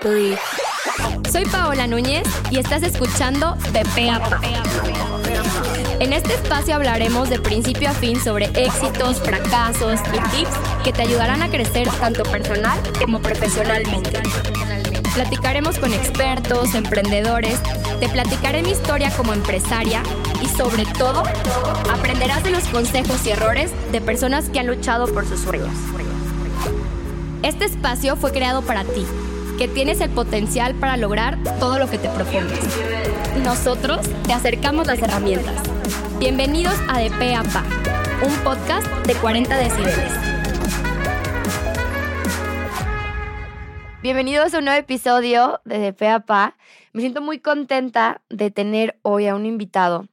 Soy Paola Núñez y estás escuchando De Pea En este espacio hablaremos de principio a fin sobre éxitos, fracasos y tips que te ayudarán a crecer tanto personal como profesionalmente. Platicaremos con expertos, emprendedores, te platicaré mi historia como empresaria y sobre todo aprenderás de los consejos y errores de personas que han luchado por sus sueños. Este espacio fue creado para ti, que tienes el potencial para lograr todo lo que te propongas. Nosotros te acercamos las herramientas. Bienvenidos a De Pe a un podcast de 40 decibeles. Bienvenidos a un nuevo episodio de De Pe a. Me siento muy contenta de tener hoy a un invitado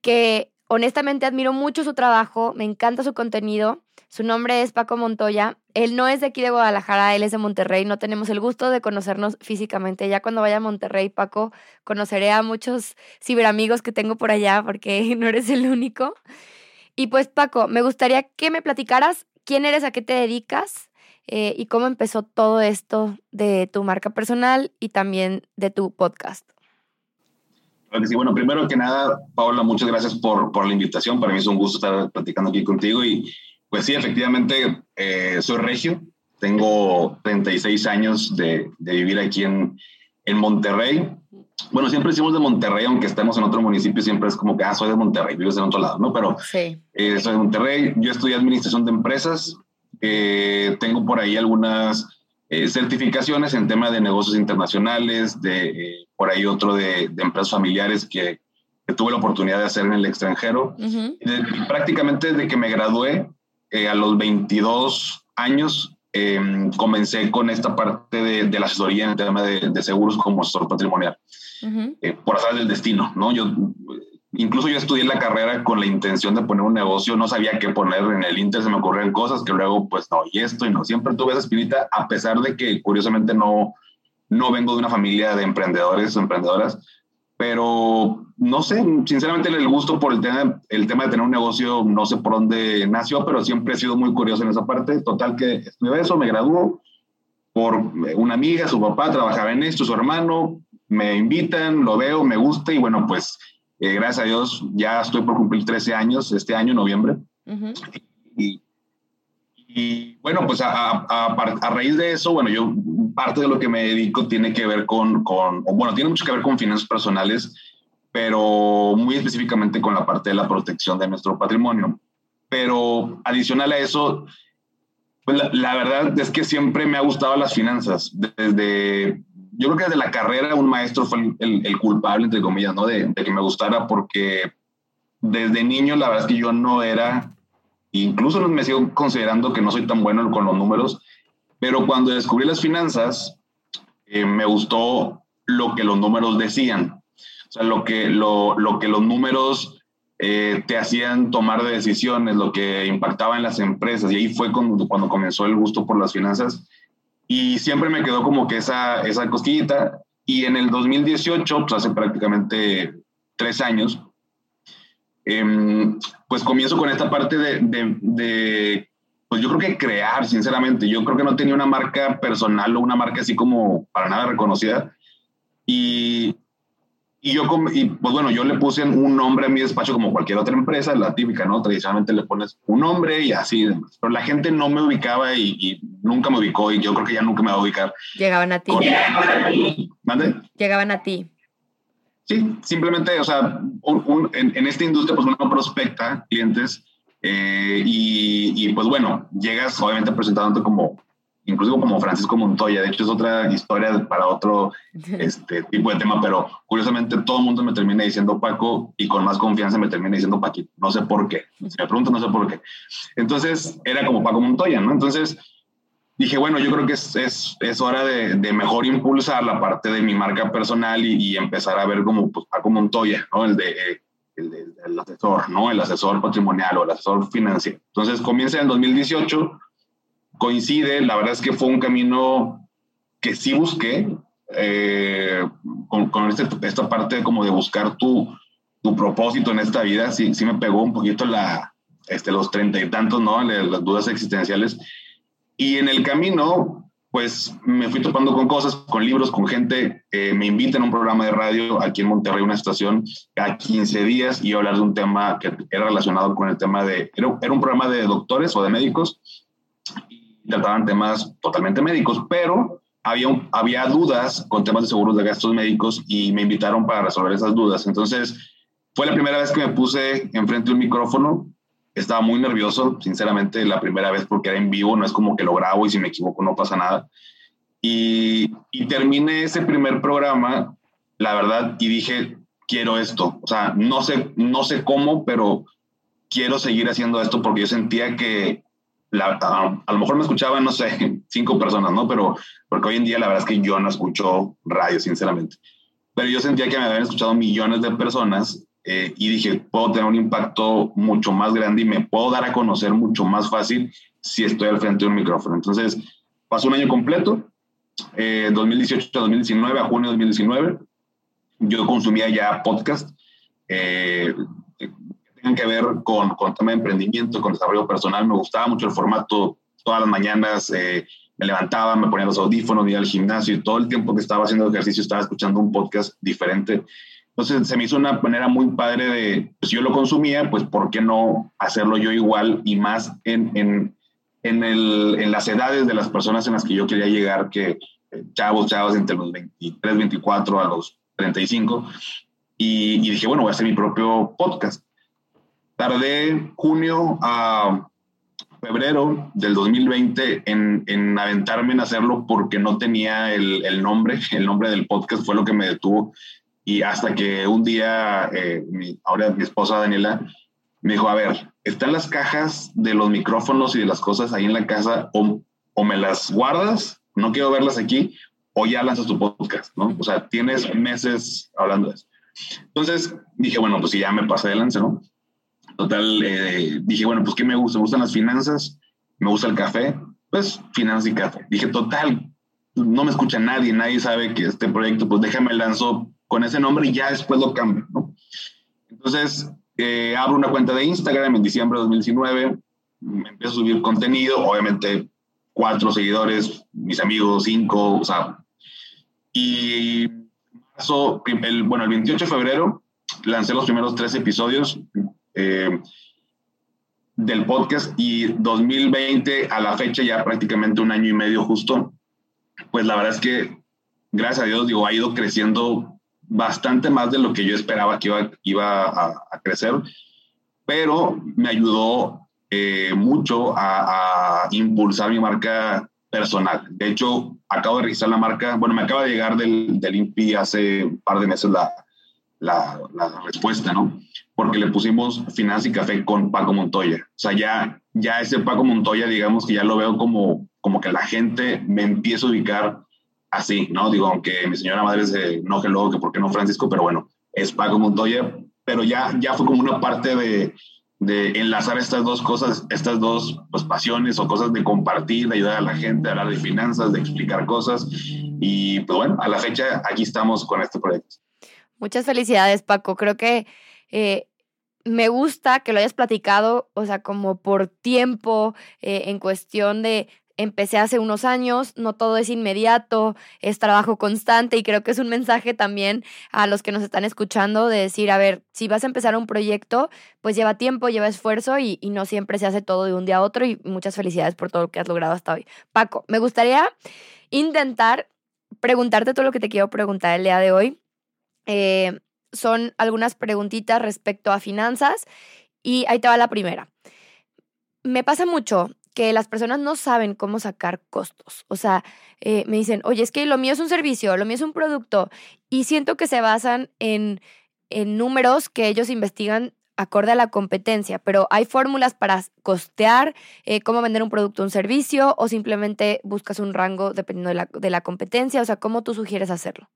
que honestamente admiro mucho su trabajo, me encanta su contenido. Su nombre es Paco Montoya. Él no es de aquí de Guadalajara, él es de Monterrey. No tenemos el gusto de conocernos físicamente. Ya cuando vaya a Monterrey, Paco, conoceré a muchos ciberamigos que tengo por allá porque no eres el único. Y pues Paco, me gustaría que me platicaras quién eres, a qué te dedicas eh, y cómo empezó todo esto de tu marca personal y también de tu podcast. bueno, primero que nada, Paola, muchas gracias por, por la invitación. Para mí es un gusto estar platicando aquí contigo y pues sí, efectivamente, eh, soy regio. Tengo 36 años de, de vivir aquí en, en Monterrey. Bueno, siempre decimos de Monterrey, aunque estemos en otro municipio, siempre es como que, ah, soy de Monterrey, vives en otro lado, ¿no? Pero sí. eh, soy de Monterrey, yo estudié administración de empresas, eh, tengo por ahí algunas eh, certificaciones en tema de negocios internacionales, de eh, por ahí otro de, de empresas familiares que, que, tuve la oportunidad de hacer en el extranjero. Uh -huh. de, prácticamente desde que me gradué, eh, a los 22 años, comencé con esta parte de, de, la asesoría en el tema de, de seguros como asesor patrimonial, uh -huh. por azar del destino, ¿no? Yo Incluso yo estudié la carrera con la intención de poner un negocio, no sabía qué poner en el Inter, se me ocurrieron cosas que luego, pues no, y esto, y no, siempre tuve esa espinita, a pesar de que curiosamente no, no vengo de una familia de emprendedores o emprendedoras, pero no sé, sinceramente el gusto por el tema, el tema de tener un negocio, no sé por dónde nació, pero siempre he sido muy curioso en esa parte. Total que estudié eso, me graduó por una amiga, su papá trabajaba en esto, su hermano, me invitan, lo veo, me gusta y bueno, pues eh, gracias a Dios, ya estoy por cumplir 13 años este año, noviembre. Uh -huh. y, y, bueno, pues a, a, a, raíz de eso, bueno, yo parte de lo que me dedico tiene que ver con, con, bueno, tiene mucho que ver con finanzas personales, pero muy específicamente con la parte de la protección de nuestro patrimonio. Pero adicional a eso, pues la, la verdad es que siempre me ha gustado las finanzas, desde yo creo que desde la carrera un maestro fue el, culpable, entre comillas, ¿no? De, de, que me gustara porque desde niño la verdad es que yo no era, incluso me sigo considerando que no soy tan bueno con los números, pero cuando descubrí las finanzas, eh, me gustó lo que los números decían, o sea, lo que, lo, lo que los números eh, te hacían tomar de decisiones, lo que impactaba en las empresas, y ahí fue cuando, cuando comenzó el gusto por las finanzas. Y siempre me quedó como que esa, esa cosquillita. Y en el 2018, pues hace prácticamente tres años, eh, pues comienzo con esta parte de, de, de, pues yo creo que crear, sinceramente. Yo creo que no tenía una marca personal o una marca así como para nada reconocida. Y, y yo, y pues bueno, yo le puse un nombre a mi despacho como cualquier otra empresa, la típica, ¿no? Tradicionalmente le pones un nombre y así, pero la gente no me ubicaba y, y nunca me ubicó y yo creo que ya nunca me va a ubicar. Llegaban a ti. Con... ¿Mande? Llegaban a ti. Sí, simplemente, o sea, un, un, en, en, esta industria pues uno prospecta clientes eh, y, y, pues bueno, llegas obviamente presentándote como incluso como Francisco Montoya, de hecho es otra historia para otro este, tipo de tema, pero curiosamente todo el mundo me termina diciendo Paco y con más confianza me termina diciendo Paquito, no sé por qué, si me pregunto no sé por qué. Entonces era como Paco Montoya, ¿no? Entonces dije, bueno, yo creo que es, es, es hora de, de, mejor impulsar la parte de mi marca personal y, y empezar a ver como pues, Paco Montoya, ¿no? El de... El, de, el asesor, ¿no? El asesor patrimonial o el asesor financiero. Entonces comienza en el 2018, coincide, la verdad es que fue un camino que sí busqué, eh, con, con este, esta parte como de buscar tu, tu propósito en esta vida, sí, sí me pegó un poquito la, este, los treinta y tantos, ¿no? Las dudas existenciales. Y en el camino, pues me fui topando con cosas, con libros, con gente. Eh, me invitan a un programa de radio aquí en Monterrey, una estación, cada 15 días y hablar de un tema que era relacionado con el tema de. Era, un programa de doctores o de médicos y trataban temas totalmente médicos, pero había, había dudas con temas de seguros de gastos médicos y me invitaron para resolver esas dudas. Entonces, fue la primera vez que me puse enfrente de un micrófono estaba muy nervioso, sinceramente, la primera vez porque era en vivo, no es como que lo grabo y si me equivoco no pasa nada. Y, y terminé ese primer programa, la verdad, y dije, quiero esto. O sea, no sé, no sé cómo, pero quiero seguir haciendo esto porque yo sentía que la, a, lo mejor me escuchaban, no sé, cinco personas, ¿no? Pero porque hoy en día la verdad es que yo no escucho radio, sinceramente. Pero yo sentía que me habían escuchado millones de personas eh, y dije, puedo tener un impacto mucho más grande y me puedo dar a conocer mucho más fácil si estoy al frente de un micrófono. Entonces, pasó un año completo, eh, 2018 a 2019, a junio de 2019, yo consumía ya podcast eh, que tengan que ver con, con tema de emprendimiento, con desarrollo personal. Me gustaba mucho el formato, todas las mañanas eh, me levantaba, me ponía los audífonos, iba al gimnasio y todo el tiempo que estaba haciendo ejercicio estaba escuchando un podcast diferente entonces se me hizo una manera muy padre de, pues yo lo consumía, pues ¿por qué no hacerlo yo igual y más en, en, en, el, en las edades de las personas en las que yo quería llegar, que eh, chavos, chavos entre los 23, 24 a los 35. Y, y dije, bueno, voy a hacer mi propio podcast. Tardé junio a febrero del 2020 en, en, aventarme en hacerlo porque no tenía el, el, nombre, el nombre del podcast fue lo que me detuvo y hasta que un día, eh, mi, ahora mi esposa Daniela me dijo, a ver, están las cajas de los micrófonos y de las cosas ahí en la casa, o, o me las guardas, no quiero verlas aquí, o ya lanzas tu podcast, ¿no? O sea, tienes meses hablando de eso. Entonces dije, bueno, pues ya me pasé de lance, ¿no? Total, eh, dije, bueno, pues ¿qué me gusta? Me gustan las finanzas, me gusta el café, pues finanzas y café. Dije, total, no me escucha nadie, nadie sabe que este proyecto, pues déjame lanzo con ese nombre y ya después lo cambio. Entonces, eh, abro una cuenta de Instagram en diciembre de 2019, me empiezo a subir contenido, obviamente cuatro seguidores, mis amigos, cinco, o sea, y marzo, el, bueno, el 28 de febrero lancé los primeros tres episodios eh, del podcast y 2020 a la fecha ya prácticamente un año y medio justo, pues la verdad es que gracias a Dios, digo, ha ido creciendo bastante más de lo que yo esperaba que iba, iba a, crecer, pero me ayudó eh, mucho a, impulsar mi marca personal. De hecho, acabo de registrar la marca, bueno, me acaba de llegar del, del INPI hace un par de meses la, la, la, respuesta, ¿no? Porque le pusimos Finanza y Café con Paco Montoya. O sea, ya, ya ese Paco Montoya, digamos que ya lo veo como, como que la gente me empieza a ubicar así, ¿no? Digo, aunque mi señora madre se enoje luego que por qué no Francisco, pero bueno, es Paco Montoya, pero ya, ya fue como una parte de, de enlazar estas dos cosas, estas dos pues, pasiones o cosas de compartir, de ayudar a la gente, de hablar de finanzas, de explicar cosas. Y pues bueno, a la fecha aquí estamos con este proyecto. Muchas felicidades, Paco. Creo que eh, me gusta que lo hayas platicado, o sea, como por tiempo, eh, en cuestión de empecé hace unos años, no todo es inmediato, es trabajo constante y creo que es un mensaje también a los que nos están escuchando de decir, a ver, si vas a empezar un proyecto, pues lleva tiempo, lleva esfuerzo y, y no siempre se hace todo de un día a otro y muchas felicidades por todo lo que has logrado hasta hoy. Paco, me gustaría intentar preguntarte todo lo que te quiero preguntar el día de hoy. Eh, son algunas preguntitas respecto a finanzas y ahí te va la primera. Me pasa mucho que las personas no saben cómo sacar costos. O sea, eh, me dicen, oye, es que lo mío es un servicio, lo mío es un producto, y siento que se basan en, en números que ellos investigan acorde a la competencia, pero hay fórmulas para costear eh, cómo vender un producto o un servicio o simplemente buscas un rango dependiendo de la, de la competencia, o sea, ¿cómo tú sugieres hacerlo?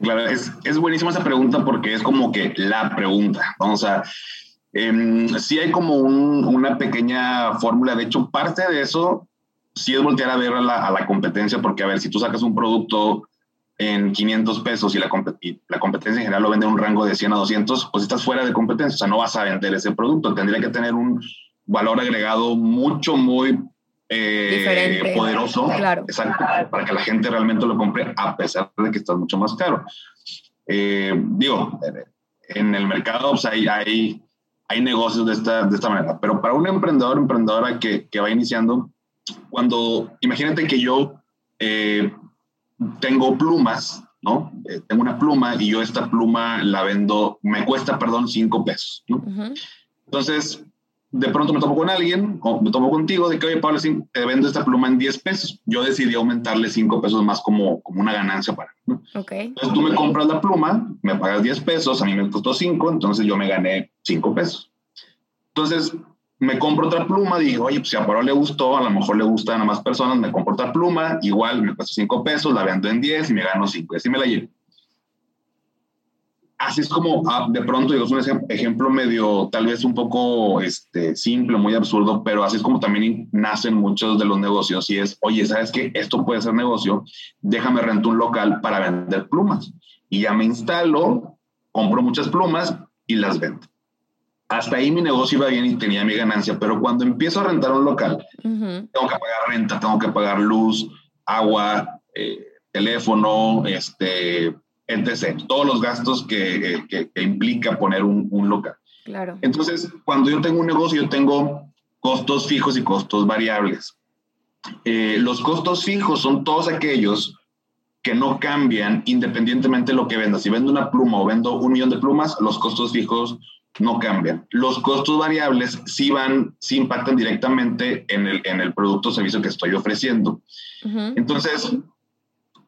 Claro, es, es buenísima esa pregunta porque es como que la pregunta. Vamos a, eh, sí hay como un, una pequeña fórmula, de hecho parte de eso sí es voltear a ver a la, a la, competencia, porque a ver, si tú sacas un producto en 500 pesos y la, y la competencia en general lo vende en un rango de 100 a 200, pues estás fuera de competencia, o sea, no vas a vender ese producto, tendría que tener un valor agregado mucho, muy eh, poderoso claro. exacto, para que la gente realmente lo compre a pesar de que está mucho más caro. Eh, digo, en el mercado pues, hay, hay, hay negocios de esta, de esta manera, pero para un emprendedor, emprendedora que, que va iniciando, cuando, imagínate que yo eh, tengo plumas, ¿no? Eh, tengo una pluma y yo esta pluma la vendo, me cuesta, perdón, cinco pesos, ¿no? Entonces, de pronto me tomo con alguien, o me tomo contigo, de que, oye, Pablo, te vendo esta pluma en 10 pesos. Yo decidí aumentarle 5 pesos más como, como una ganancia para ¿no? Okay. Entonces tú me compras la pluma, me pagas 10 pesos, a mí me costó 5, entonces yo me gané 5 pesos. Entonces me compro otra pluma, digo, oye, pues si a Pablo le gustó, a lo mejor le gustan a más personas, me compro otra pluma, igual me cuesta 5 pesos, la vendo en 10 y me gano 5, y así me la llevo así es como ah, de pronto, digo, es un ejemplo medio, tal vez un poco este, simple, muy absurdo, pero así es como también nacen muchos de los negocios y es, oye, ¿sabes qué? Esto puede ser negocio, déjame rentar un local para vender plumas. Y ya me instalo, compro muchas plumas y las vendo. Hasta ahí mi negocio iba bien y tenía mi ganancia, pero cuando empiezo a rentar un local, tengo que pagar renta, tengo que pagar luz, agua, eh, teléfono, este, etc. Todos los gastos que, que, implica poner un, un, local. Claro. Entonces, cuando yo tengo un negocio, yo tengo costos fijos y costos variables. Eh, los costos fijos son todos aquellos que no cambian independientemente de lo que venda. Si vendo una pluma o vendo un millón de plumas, los costos fijos no cambian. Los costos variables sí van, sí impactan directamente en el, en el producto o servicio que estoy ofreciendo. Entonces,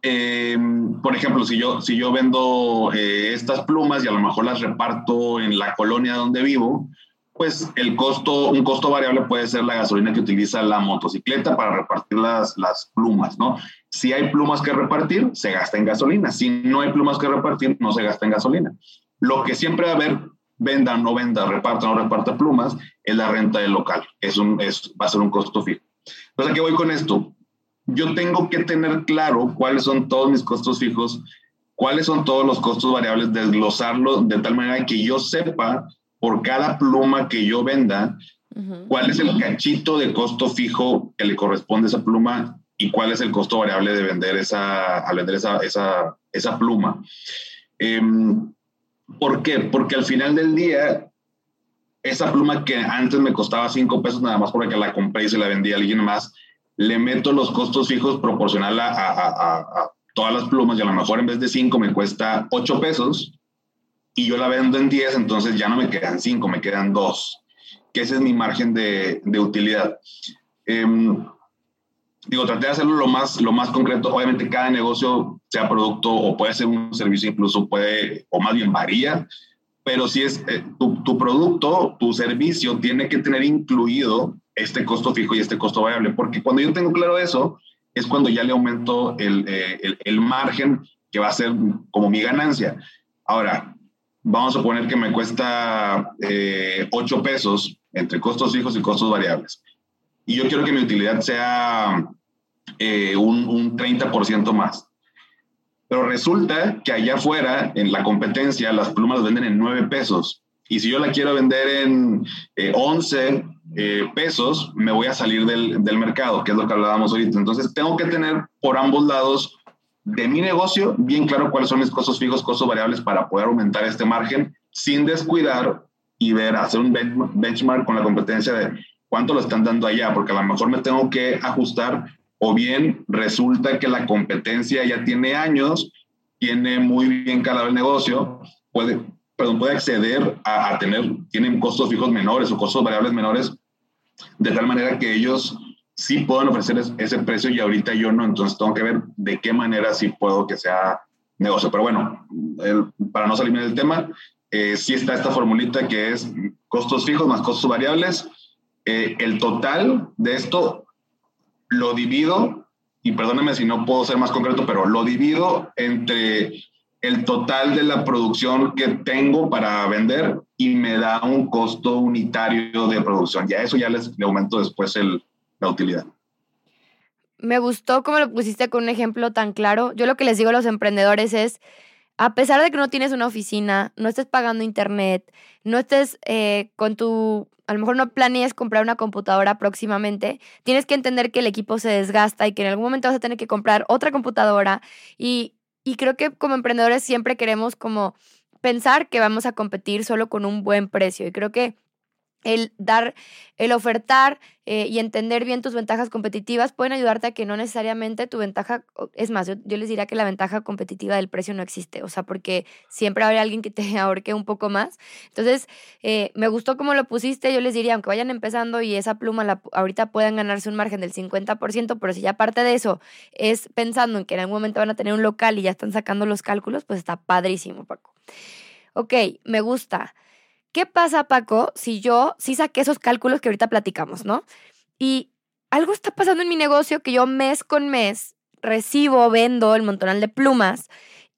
eh, por ejemplo, si yo, si yo vendo eh, estas plumas y a lo mejor las reparto en la colonia donde vivo, pues el costo, un costo variable puede ser la gasolina que utiliza la motocicleta para repartir las, las plumas, ¿no? Si hay plumas que repartir, se gasta en gasolina. Si no hay plumas que repartir, no se gasta en gasolina. Lo que siempre va a haber, venda o no venda, reparta o no reparta plumas, es la renta del local. Es un, es, va a ser un costo fijo. Entonces, ¿a qué voy con esto? Yo tengo que tener claro cuáles son todos mis costos fijos, cuáles son todos los costos variables, desglosarlo de tal manera que yo sepa por cada pluma que yo venda, cuál es el cachito de costo fijo que le corresponde a esa pluma y cuál es el costo variable de vender esa, al vender esa, esa, esa pluma. Em, ¿Por qué? Porque al final del día, esa pluma que antes me costaba cinco pesos nada más porque la compré y se la vendí a alguien más, le meto los costos fijos proporcional a, todas las plumas y a lo mejor en vez de 5 me cuesta 8 pesos y yo la vendo en 10, entonces ya no me quedan 5, me quedan 2, que ese es mi margen de, utilidad. Em, digo, traté de hacerlo lo más, lo más concreto. Obviamente cada negocio, sea producto o puede ser un servicio, incluso puede, o más bien varía, pero si es eh, tu, tu, producto, tu servicio tiene que tener incluido este costo fijo y este costo variable, porque cuando yo tengo claro eso, es cuando ya le aumento el, eh, el, el margen que va a ser como mi ganancia. Ahora, vamos a poner que me cuesta eh, 8 pesos entre costos fijos y costos variables. Y yo quiero que mi utilidad sea eh, un, un 30% más. Pero resulta que allá afuera, en la competencia, las plumas venden en 9 pesos. Y si yo la quiero vender en eh, 11 eh, pesos, me voy a salir del, del, mercado, que es lo que hablábamos ahorita. Entonces, tengo que tener por ambos lados de mi negocio bien claro cuáles son mis costos fijos, costos variables para poder aumentar este margen sin descuidar y ver, hacer un benchmark con la competencia de cuánto lo están dando allá, porque a lo mejor me tengo que ajustar o bien resulta que la competencia ya tiene años, tiene muy bien calado el negocio, puede, perdón, puede acceder a, tener, tienen costos fijos menores o costos variables menores de tal manera que ellos sí puedan ofrecer ese precio y ahorita yo no, entonces tengo que ver de qué manera sí puedo que sea negocio. Pero bueno, para no salirme del tema, eh, sí está esta formulita que es costos fijos más costos variables. Eh, el total de esto lo divido, y perdóneme si no puedo ser más concreto, pero lo divido entre el total de la producción que tengo para vender y me da un costo unitario de producción. Ya eso ya les le aumento después el, la utilidad. Me gustó cómo lo pusiste con un ejemplo tan claro. Yo lo que les digo a los emprendedores es, a pesar de que no tienes una oficina, no estés pagando internet, no estés eh, con tu, a lo mejor no planees comprar una computadora próximamente, tienes que entender que el equipo se desgasta y que en algún momento vas a tener que comprar otra computadora y, y creo que como emprendedores siempre queremos como pensar que vamos a competir solo con un buen precio y creo que el dar, el ofertar eh, y entender bien tus ventajas competitivas pueden ayudarte a que no necesariamente tu ventaja, es más, yo, les diría que la ventaja competitiva del precio no existe, o sea, porque siempre habrá alguien que te ahorque un poco más. Entonces, eh, me gustó cómo lo pusiste, yo les diría, aunque vayan empezando y esa pluma la, ahorita puedan ganarse un margen del 50%, pero si ya parte de eso es pensando en que en algún momento van a tener un local y ya están sacando los cálculos, pues está padrísimo, Paco. Ok, me gusta. ¿Qué pasa, Paco, si yo sí saqué esos cálculos que ahorita platicamos, ¿no? Y algo está pasando en mi negocio que yo mes con mes recibo, vendo el montonal de plumas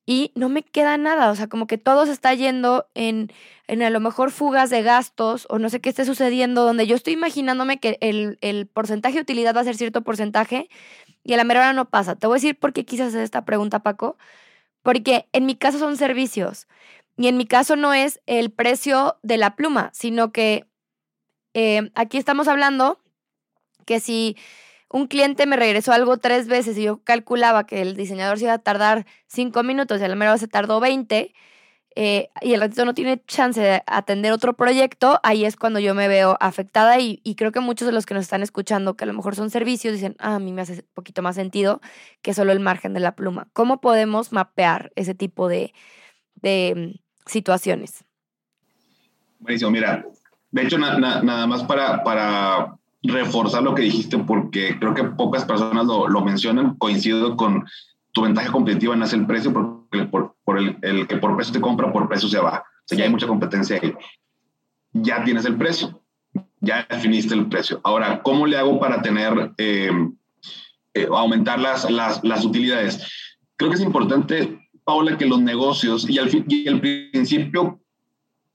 y no me queda nada. O sea, como que todo se está yendo en, en a lo mejor fugas de gastos o no sé qué esté sucediendo, donde yo estoy imaginándome que el, el porcentaje de utilidad va a ser cierto porcentaje y a la mera hora no pasa. Te voy a decir por qué quise hacer esta pregunta, Paco. Porque en mi caso son servicios. Y en mi caso no es el precio de la pluma, sino que eh, aquí estamos hablando que si un cliente me regresó algo tres veces y yo calculaba que el diseñador se iba a tardar cinco minutos y a la mera se tardó 20 eh, y el ratito no tiene chance de atender otro proyecto, ahí es cuando yo me veo afectada y, creo que muchos de los que nos están escuchando, que a lo mejor son servicios, dicen, ah, a mí me hace un poquito más sentido que solo el margen de la pluma. ¿Cómo podemos mapear ese tipo de, de situaciones. Buenísimo, mira, de hecho, nada más para, para reforzar lo que dijiste, porque creo que pocas personas lo, lo mencionan, coincido con tu ventaja competitiva nace el precio, porque por, por el, el, que por precio te compra, por precio se va. O sea, ya hay mucha competencia ahí. Ya tienes el precio, ya definiste el precio. Ahora, ¿cómo le hago para tener, eh, eh, aumentar las, las, las utilidades? Creo que es importante Paula, que los negocios y al, y al principio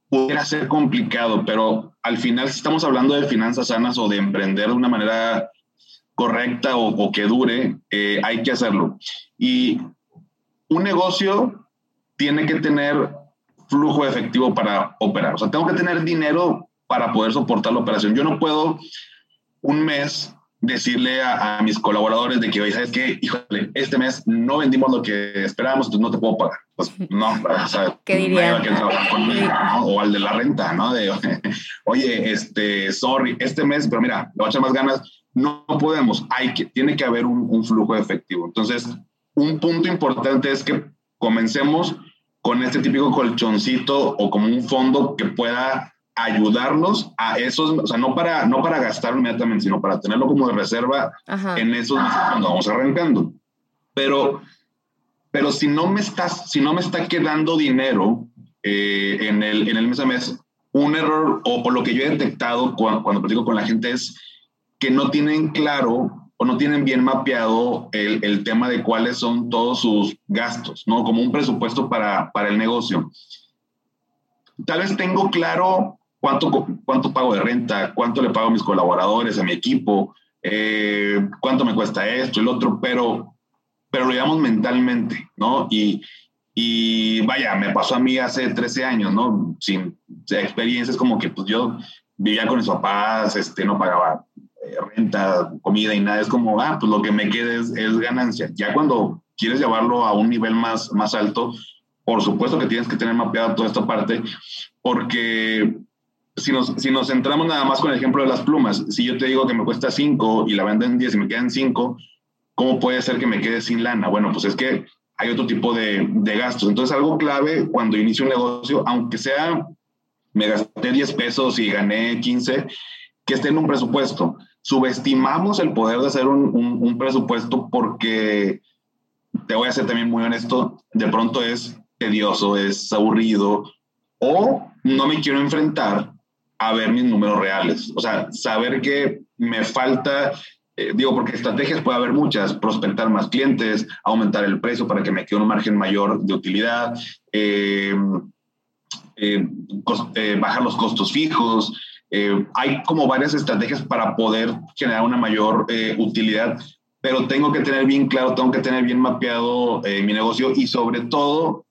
pudiera ser complicado, pero al final si estamos hablando de finanzas sanas o de emprender de una manera correcta o, que dure, eh, hay que hacerlo. Y un negocio tiene que tener flujo efectivo para operar. O sea, tengo que tener dinero para poder soportar la operación. Yo no puedo un mes decirle a, mis colaboradores de que, oye, ¿sabes qué? Híjole, este mes no vendimos lo que esperábamos, entonces no te puedo pagar. Pues no, o sea, ¿Qué diría? O al de la renta, ¿no? De, oye, este, sorry, este mes, pero mira, le voy a echar más ganas. No podemos, hay que, tiene que haber un, un flujo efectivo. Entonces, un punto importante es que comencemos con este típico colchoncito o como un fondo que pueda ayudarnos a esos, o sea, no para, no para gastar inmediatamente, sino para tenerlo como de reserva en esos cuando vamos arrancando. Pero, pero si no me estás, si no me está quedando dinero eh, en, el, en el mes a mes, un error o por lo que yo he detectado cuando, cuando platico con la gente es que no tienen claro o no tienen bien mapeado el, el, tema de cuáles son todos sus gastos, ¿no? Como un presupuesto para, para el negocio. Tal vez tengo claro cuánto, cuánto pago de renta, cuánto le pago a mis colaboradores, a mi equipo, eh, cuánto me cuesta esto, el otro, pero, pero lo llevamos mentalmente, ¿no? Y, y vaya, me pasó a mí hace 13 años, ¿no? Sin experiencias como que pues yo vivía con mis papás, este, no pagaba eh, renta, comida y nada, es como, ah, pues lo que me quede es, es, ganancia. Ya cuando quieres llevarlo a un nivel más, más alto, por supuesto que tienes que tener mapeada toda esta parte, porque si nos, si nos centramos nada más con el ejemplo de las plumas, si yo te digo que me cuesta 5 y la vendo en 10 y me quedan 5, ¿cómo puede ser que me quede sin lana? Bueno, pues es que hay otro tipo de, de gastos. Entonces, algo clave cuando inicio un negocio, aunque sea, me gasté 10 pesos y gané 15, que esté en un presupuesto. Subestimamos el poder de hacer un, un, un presupuesto porque, te voy a ser también muy honesto, de pronto es tedioso, es aburrido, o no me quiero enfrentar a ver mis números reales. O sea, saber que me falta, eh, digo, porque estrategias puede haber muchas, prospectar más clientes, aumentar el precio para que me quede un margen mayor de utilidad, eh, eh, bajar los costos fijos. hay como varias estrategias para poder generar una mayor utilidad, pero tengo que tener bien claro, tengo que tener bien mapeado mi negocio y sobre todo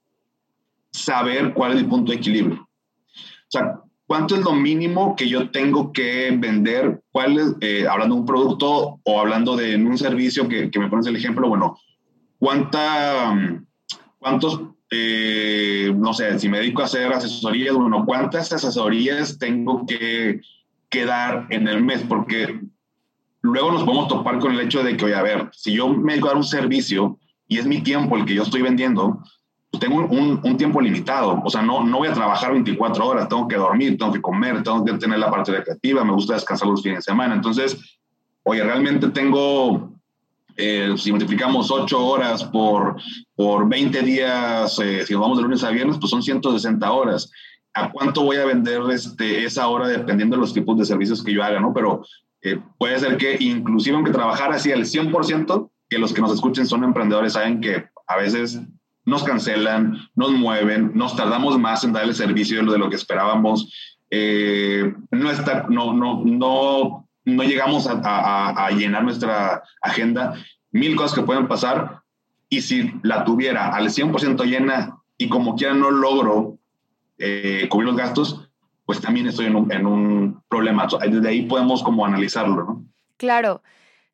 saber cuál es mi punto de equilibrio. O sea, ¿cuánto es lo mínimo que yo tengo que vender? ¿Cuál eh, hablando de un producto o hablando de un servicio que, me pones el ejemplo? Bueno, ¿cuánta, ¿cuántos, eh, no sé, si me dedico a hacer asesorías, bueno, ¿cuántas asesorías tengo que, que dar en el mes? Porque luego nos podemos topar con el hecho de que, oye, a ver, si yo me dedico a dar un servicio y es mi tiempo el que yo estoy vendiendo, tengo un, un, tiempo limitado. O sea, no, no voy a trabajar 24 horas, tengo que dormir, tengo que comer, tengo que tener la parte recreativa, me gusta descansar los fines de semana. Entonces, oye, realmente tengo, eh, si multiplicamos 8 horas por, por 20 días, eh, si nos vamos de lunes a viernes, pues son 160 horas. ¿A cuánto voy a vender este, esa hora dependiendo de los tipos de servicios que yo haga, no? Pero eh, puede ser que inclusive aunque trabajar así al 100%, que los que nos escuchen son emprendedores saben que a veces nos cancelan, nos mueven, nos tardamos más en dar el servicio de lo, que esperábamos, eh, no, está, no, no, no, no llegamos a, a, llenar nuestra agenda, mil cosas que pueden pasar y si la tuviera al 100% llena y como quiera no logro eh, cubrir los gastos, pues también estoy en un, en un problema. Desde ahí podemos como analizarlo, ¿no? Claro.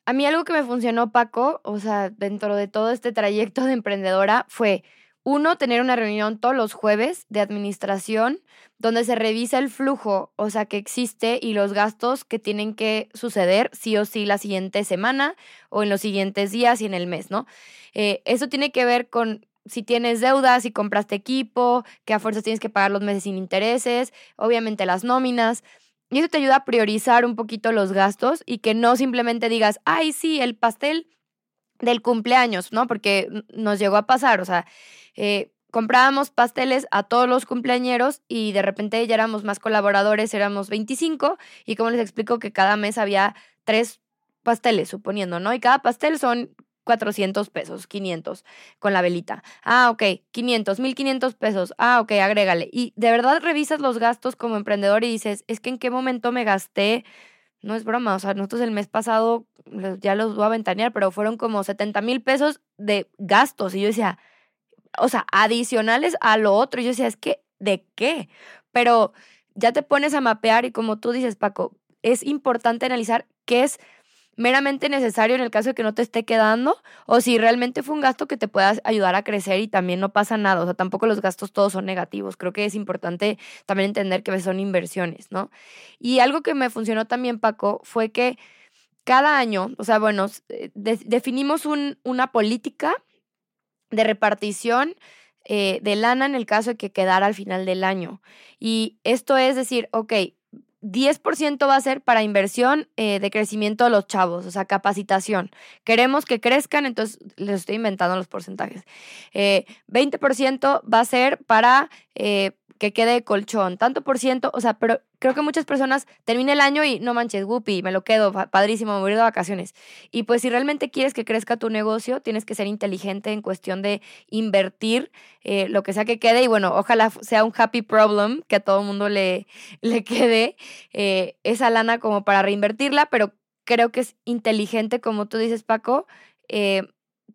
A mí algo que me funcionó, Paco, o sea, dentro de todo este trayecto de emprendedora fue, uno, tener una reunión todos los jueves de administración donde se revisa el flujo, o sea, que existe y los gastos que tienen que suceder sí o sí la siguiente semana o en los siguientes días y en el mes, ¿no? Eh, eso tiene que ver con si tienes deudas, si compraste equipo, que a fuerzas tienes que pagar los meses sin intereses, obviamente las nóminas. Y eso te ayuda a priorizar un poquito los gastos y que no simplemente digas, ay, sí, el pastel del cumpleaños, ¿no? Porque nos llegó a pasar, o sea, eh, comprábamos pasteles a todos los cumpleañeros y de repente ya éramos más colaboradores, éramos 25 y como les explico que cada mes había tres pasteles, suponiendo, ¿no? Y cada pastel son 400 pesos, 500 con la velita. Ah, ok, 500, 1500 pesos. Ah, ok, agrégale. Y de verdad revisas los gastos como emprendedor y dices, es que en qué momento me gasté. No es broma, o sea, nosotros el mes pasado, ya los voy a ventanear, pero fueron como 70 mil pesos de gastos. Y yo decía, o sea, adicionales a lo otro. Y yo decía, es que, ¿de qué? Pero ya te pones a mapear y como tú dices, Paco, es importante analizar qué es meramente necesario en el caso de que no te esté quedando o si realmente fue un gasto que te pueda ayudar a crecer y también no pasa nada. O sea, tampoco los gastos todos son negativos. Creo que es importante también entender que son inversiones, ¿no? Y algo que me funcionó también, Paco, fue que cada año, o sea, bueno, eh, definimos un, una política de repartición eh, de lana en el caso de que quedara al final del año. Y esto es decir, ok, 10% va a ser para inversión eh, de crecimiento de los chavos, o sea, capacitación. Queremos que crezcan, entonces les estoy inventando los porcentajes. 20% va a ser para eh, que quede colchón, tanto por ciento, o sea, pero creo que muchas personas termina el año y no manches, whoopie, me lo quedo, padrísimo, me voy de vacaciones. Y pues si realmente quieres que crezca tu negocio, tienes que ser inteligente en cuestión de invertir eh, lo que sea que quede y bueno, ojalá sea un happy problem, que a todo el mundo le, le quede eh, esa lana como para reinvertirla, pero creo que es inteligente, como tú dices, Paco, eh,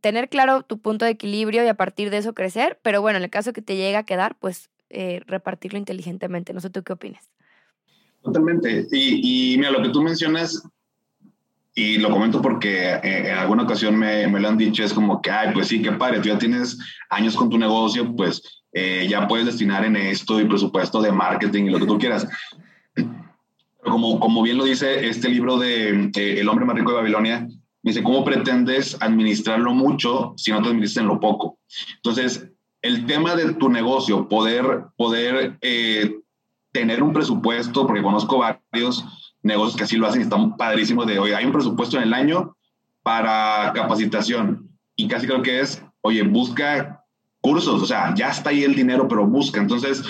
tener claro tu punto de equilibrio y a partir de eso crecer, pero bueno, en el caso que te llegue a quedar, pues eh, repartirlo inteligentemente. No sé tú qué opinas. Totalmente. Y, mira, lo que tú mencionas, y lo comento porque eh, en alguna ocasión me, me, lo han dicho, es como que, ay, pues sí, qué padre, tú ya tienes años con tu negocio, pues eh, ya puedes destinar en esto y presupuesto de marketing y lo que tú quieras. Pero como, como bien lo dice este libro de El hombre más rico de Babilonia, dice, ¿cómo pretendes administrarlo mucho si no te administras en lo poco? Entonces, el tema de tu negocio, poder, poder eh, tener un presupuesto, porque conozco varios negocios que así lo hacen y están padrísimos de, oye, hay un presupuesto en el año para capacitación y casi creo que es, oye, busca cursos, o sea, ya está ahí el dinero, pero busca. Entonces,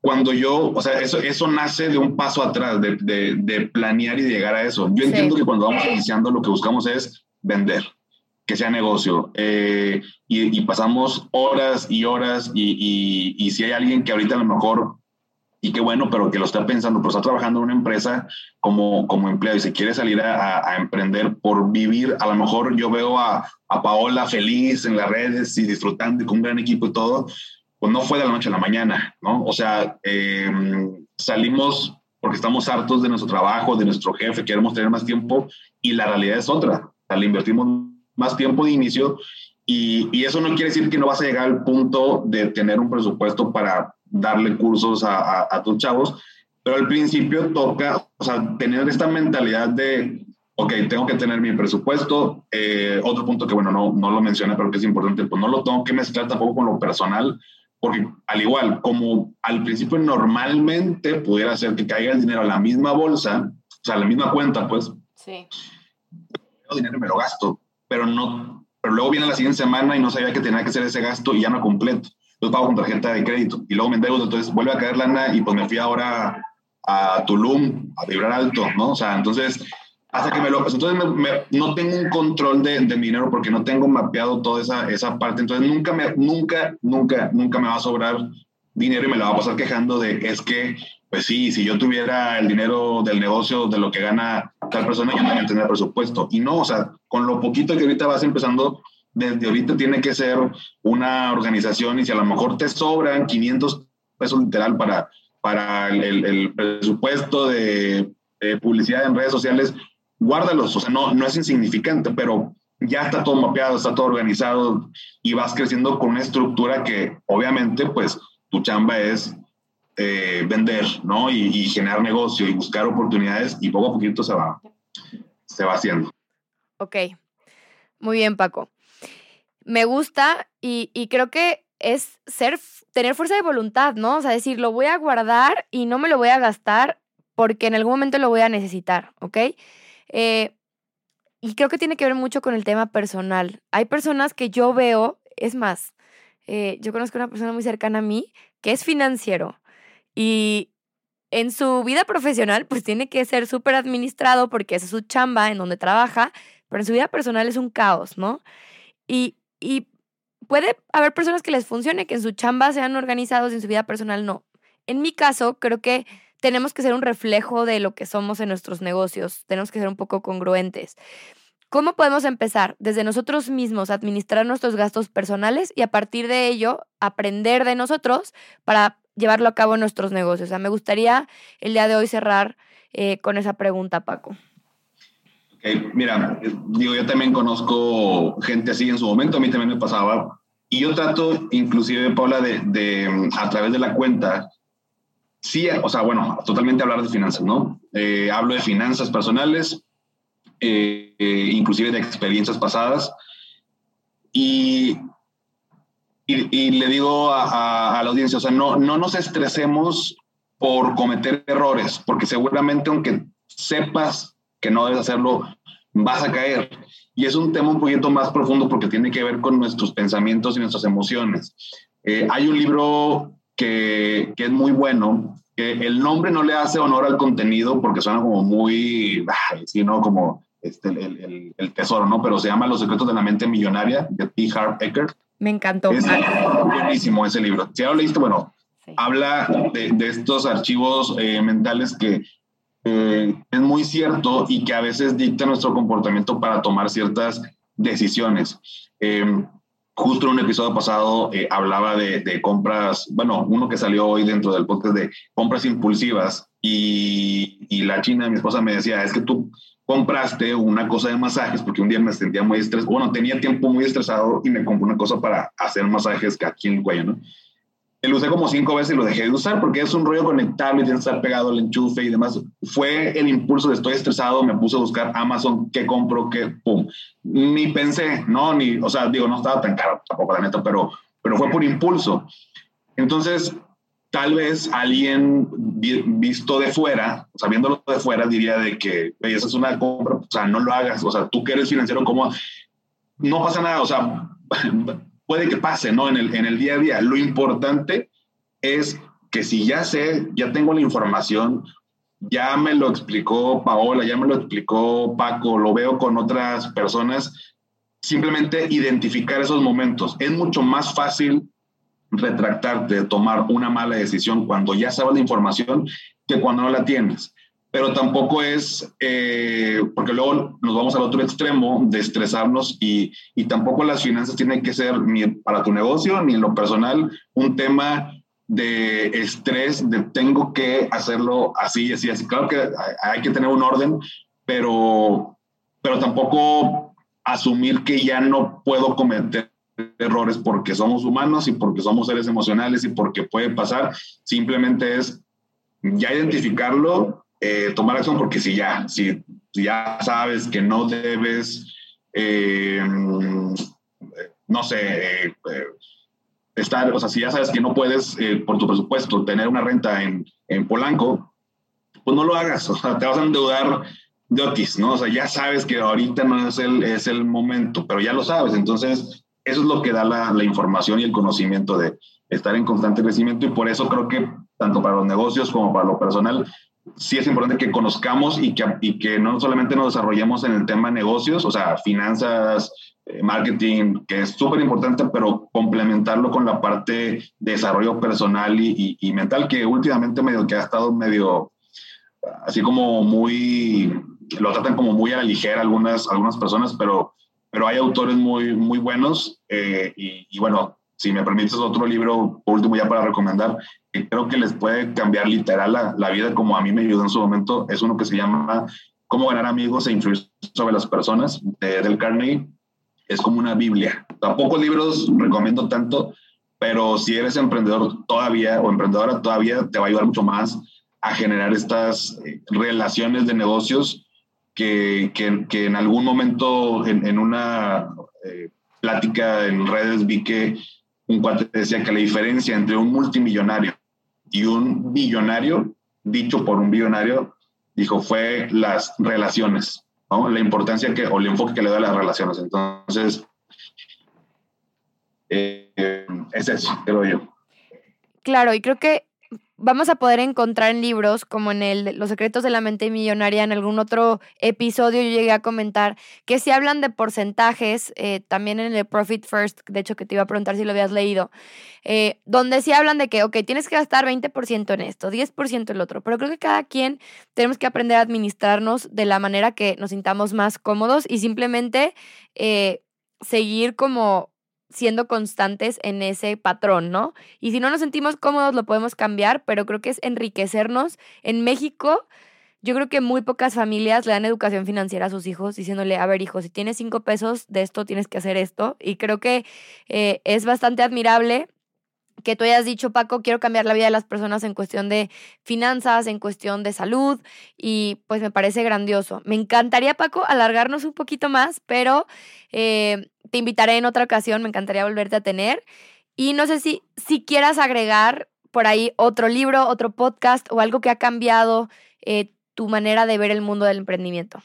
cuando yo, o sea, eso, eso nace de un paso atrás, de, de, planear y de llegar a eso. Yo entiendo que cuando vamos iniciando lo que buscamos es vender que sea negocio. Eh, y, pasamos horas y horas y, y, si hay alguien que ahorita a lo mejor, y qué bueno, pero que lo está pensando, pero está trabajando en una empresa como, como empleado y se quiere salir a, a emprender por vivir, a lo mejor yo veo a, a, Paola feliz en las redes y disfrutando y con un gran equipo y todo, pues no fue de la noche a la mañana, ¿no? O sea, em, salimos porque estamos hartos de nuestro trabajo, de nuestro jefe, queremos tener más tiempo y la realidad es otra. O sea, le invertimos más tiempo de inicio y, y, eso no quiere decir que no vas a llegar al punto de tener un presupuesto para darle cursos a, a, tus chavos, pero al principio toca, o sea, tener esta mentalidad de, ok, tengo que tener mi presupuesto. Eh, otro punto que, bueno, no, no lo mencioné, pero que es importante, pues no lo tengo que mezclar tampoco con lo personal, porque al igual como al principio normalmente pudiera ser que caiga el dinero a la misma bolsa, o sea, a la misma cuenta, pues, sí. dinero me lo gasto, pero no, pero luego viene la siguiente semana y no sabía que tenía que hacer ese gasto y ya no completo. Entonces pago con tarjeta de crédito y luego me endeudo, entonces vuelve a caer lana y pues me fui ahora a Tulum a vibrar alto, ¿no? O sea, entonces hasta que me lo... Entonces no tengo un control de, de, mi dinero porque no tengo mapeado toda esa, esa parte. Entonces nunca, me, nunca, nunca, nunca me va a sobrar dinero y me la va a pasar quejando de es que, pues sí, si yo tuviera el dinero del negocio, de lo que gana tal persona, yo también tendría presupuesto. Y no, o sea, con lo poquito que ahorita vas empezando, desde ahorita tiene que ser una organización y si a lo mejor te sobran 500 pesos literal para, para el, el, presupuesto de, de publicidad en redes sociales, guárdalos, o sea, no, no es insignificante, pero ya está todo mapeado, está todo organizado y vas creciendo con una estructura que obviamente pues tu chamba es eh, vender, ¿no? Y, generar negocio y buscar oportunidades y poco a poquito se va, se va haciendo. Ok, muy bien Paco. Me gusta y, y creo que es ser, tener fuerza de voluntad, ¿no? O sea, decir, lo voy a guardar y no me lo voy a gastar porque en algún momento lo voy a necesitar, ¿ok? Eh, y creo que tiene que ver mucho con el tema personal. Hay personas que yo veo, es más, eh, yo conozco una persona muy cercana a mí que es financiero y en su vida profesional pues tiene que ser súper administrado porque es su chamba en donde trabaja, pero en su vida personal es un caos, ¿no? Y, y puede haber personas que les funcione, que en su chamba sean organizados y en su vida personal no. En mi caso, creo que tenemos que ser un reflejo de lo que somos en nuestros negocios, tenemos que ser un poco congruentes. ¿Cómo podemos empezar? Desde nosotros mismos, administrar nuestros gastos personales y a partir de ello aprender de nosotros para llevarlo a cabo en nuestros negocios. O sea, me gustaría el día de hoy cerrar eh, con esa pregunta, Paco. mira, digo, yo también conozco gente así en su momento, a mí también me pasaba. Y yo trato, inclusive, Paula, de, de a través de la cuenta, sí, o sea, bueno, totalmente hablar de finanzas, ¿no? Eh, hablo de finanzas personales, eh, eh, inclusive de experiencias pasadas. Y, y, le digo a, la audiencia, o sea, no, no nos estresemos por cometer errores, porque seguramente aunque sepas que no debes hacerlo, vas a caer. Y es un tema un poquito más profundo porque tiene que ver con nuestros pensamientos y nuestras emociones. hay un libro que, que, es muy bueno, que el nombre no le hace honor al contenido porque suena como muy, ay, sí, ¿no? Como este, el, el, el, tesoro, ¿no? Pero se llama Los secretos de la mente millonaria de T. Harv Eker. Me encantó. Es buenísimo ese libro. Si ya lo leíste, bueno, habla de, de, estos archivos eh, mentales que eh, es muy cierto y que a veces dicta nuestro comportamiento para tomar ciertas decisiones. Eh, justo en un episodio pasado eh, hablaba de, de, compras, bueno, uno que salió hoy dentro del podcast de compras impulsivas y, y, la china, mi esposa, me decía, es que tú compraste una cosa de masajes porque un día me sentía muy estresado, bueno, tenía tiempo muy estresado y me compré una cosa para hacer masajes aquí en el cuello, ¿no? lo usé como cinco veces y lo dejé de usar porque es un rollo conectable, tiene que estar pegado al enchufe y demás. Fue el impulso de estoy estresado, me puse a buscar Amazon, qué compro, qué, pum. Ni pensé, no, ni, o sea, digo, no estaba tan caro tampoco la neta, pero, pero fue por impulso. Entonces, tal vez alguien visto de fuera, o sea, viéndolo de fuera, diría de que, esa es una compra, o sea, no lo hagas, o sea, tú que eres financiero, ¿cómo? No pasa nada, o sea, puede que pase, ¿no? En el, en el día a día. Lo importante es que si ya sé, ya tengo la información, ya me lo explicó Paola, ya me lo explicó Paco, lo veo con otras personas, simplemente identificar esos momentos. Es mucho más fácil retractarte de tomar una mala decisión cuando ya sabes la información que cuando no la tienes. pero tampoco es, eh, porque luego nos vamos al otro extremo de estresarnos y, y tampoco las finanzas tienen que ser ni para tu negocio ni en lo personal un tema de estrés, de tengo que hacerlo así, así, así. Claro que hay que tener un orden, pero, pero tampoco asumir que ya no puedo cometer errores porque somos humanos y porque somos seres emocionales y porque puede pasar. Simplemente es ya identificarlo, eh, tomar acción, porque si ya, si, ya sabes que no debes, eh, no sé, eh, estar, o sea, si ya sabes que no puedes, por tu presupuesto, tener una renta en, en Polanco, pues no lo hagas, o sea, te vas a endeudar de Otis, ¿no? O sea, ya sabes que ahorita no es el, es el momento, pero ya lo sabes, entonces eso es lo que da la, información y el conocimiento de estar en constante crecimiento y por eso creo que tanto para los negocios como para lo personal sí es importante que conozcamos y que, y que no solamente nos desarrollemos en el tema negocios, o sea, finanzas, eh, marketing, que es súper importante, pero complementarlo con la parte de desarrollo personal y, y, mental, que últimamente medio que ha estado medio, así como muy, lo tratan como muy a la ligera algunas, algunas personas, pero, pero hay autores muy, muy buenos eh, y, y bueno, si me permites otro libro, último ya para recomendar, que creo que les puede cambiar literal la, la, vida como a mí me ayudó en su momento, es uno que se llama Cómo ganar amigos e influir sobre las personas, de Del Carnegie. Es como una Biblia. Tampoco libros recomiendo tanto, pero si eres emprendedor todavía o emprendedora todavía, te va a ayudar mucho más a generar estas eh, relaciones de negocios que, que, que en algún momento en, en una eh, plática en redes vi que un cuate decía que la diferencia entre un multimillonario y un billonario, dicho por un billonario, dijo, fue las relaciones, ¿no? la importancia que, o el enfoque que le da a las relaciones. Entonces, eh, es eso, creo yo. Claro, y creo que vamos a poder encontrar en libros como en el Los secretos de la mente millonaria, en algún otro episodio yo llegué a comentar que si hablan de porcentajes, eh, también en el Profit First, de hecho que te iba a preguntar si lo habías leído, eh, donde sí hablan de que, ok, tienes que gastar 20% en esto, 10% en el otro, pero creo que cada quien tenemos que aprender a administrarnos de la manera que nos sintamos más cómodos y simplemente eh, seguir como siendo constantes en ese patrón, ¿no? Y si no nos sentimos cómodos, lo podemos cambiar, pero creo que es enriquecernos. En México, yo creo que muy pocas familias le dan educación financiera a sus hijos, diciéndole, a ver, hijo, si tienes cinco pesos de esto, tienes que hacer esto. Y creo que eh, es bastante admirable que tú hayas dicho, Paco, quiero cambiar la vida de las personas en cuestión de finanzas, en cuestión de salud, y pues me parece grandioso. Me encantaría, Paco, alargarnos un poquito más, pero eh, te invitaré en otra ocasión, me encantaría volverte a tener. Y no sé si, si quieras agregar por ahí otro libro, otro podcast o algo que ha cambiado eh, tu manera de ver el mundo del emprendimiento.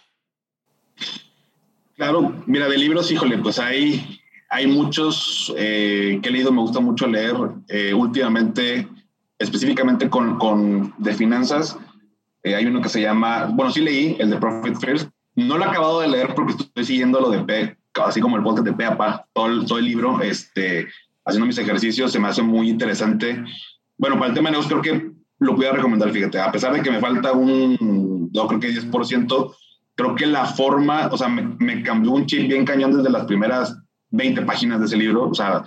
Claro, mira, de libros, híjole, pues hay hay muchos eh, que he leído, me gusta mucho leer eh, últimamente, específicamente con, con de finanzas. Hay uno que se llama, bueno, sí leí, el de Profit First. No lo he acabado de leer porque estoy siguiendo lo de P, así como el podcast de P a P, todo el, todo el libro, este, haciendo mis ejercicios, se me hace muy interesante. Bueno, para el tema de negocios creo que lo voy a recomendar, fíjate, a pesar de que me falta un, no creo que 10%, creo que la forma, o sea, me, me cambió un chip bien cañón desde las primeras 20 páginas de ese libro, o sea,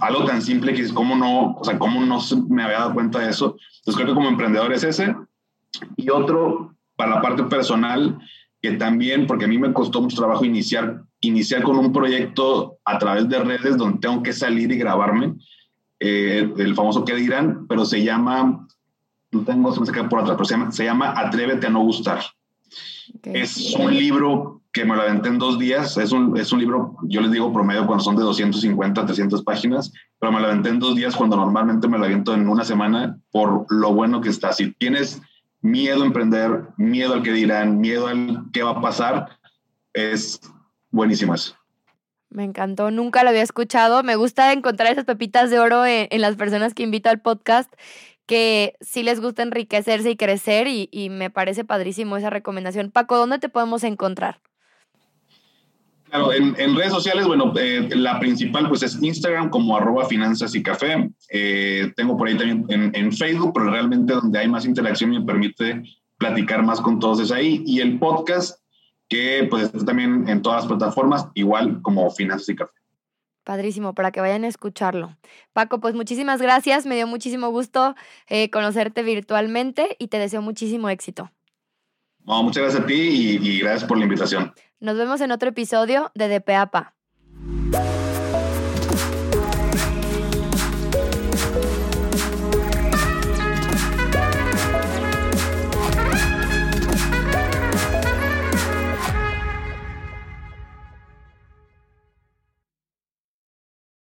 algo tan simple que es cómo no, o sea, cómo no me había dado cuenta de eso. Entonces creo que como emprendedor es ese. Y otro, para la parte personal, que también, porque a mí me costó mucho trabajo iniciar, iniciar con un proyecto a través de redes donde tengo que salir y grabarme, eh, el famoso que dirán, pero se llama, no tengo, se me saca por atrás, pero se llama, se llama Atrévete a no gustar. Es un libro que me lo aventé en dos días. Es un, es un libro, yo les digo promedio cuando son de 250, 300 páginas, pero me lo aventé en dos días cuando normalmente me lo aviento en una semana por lo bueno que está. Si tienes miedo a emprender, miedo al que dirán, miedo al qué va a pasar, es buenísimo eso. Me encantó, nunca lo había escuchado. Me gusta encontrar esas pepitas de oro en, en las personas que invito al podcast que sí les gusta enriquecerse y crecer y, y, me parece padrísimo esa recomendación. Paco, ¿dónde te podemos encontrar? Claro, en, en redes sociales, bueno, eh, la principal pues es Instagram como arroba finanzas y café. Eh, tengo por ahí también en, en, Facebook, pero realmente donde hay más interacción me permite platicar más con todos es ahí. Y el podcast, que pues está también en todas las plataformas, igual como Finanzas y Café. Padrísimo, para que vayan a escucharlo. Paco, pues muchísimas gracias, me dio muchísimo gusto eh, conocerte virtualmente y te deseo muchísimo éxito. muchas gracias a ti y, y gracias por la invitación. Nos vemos en otro episodio de DPAPA.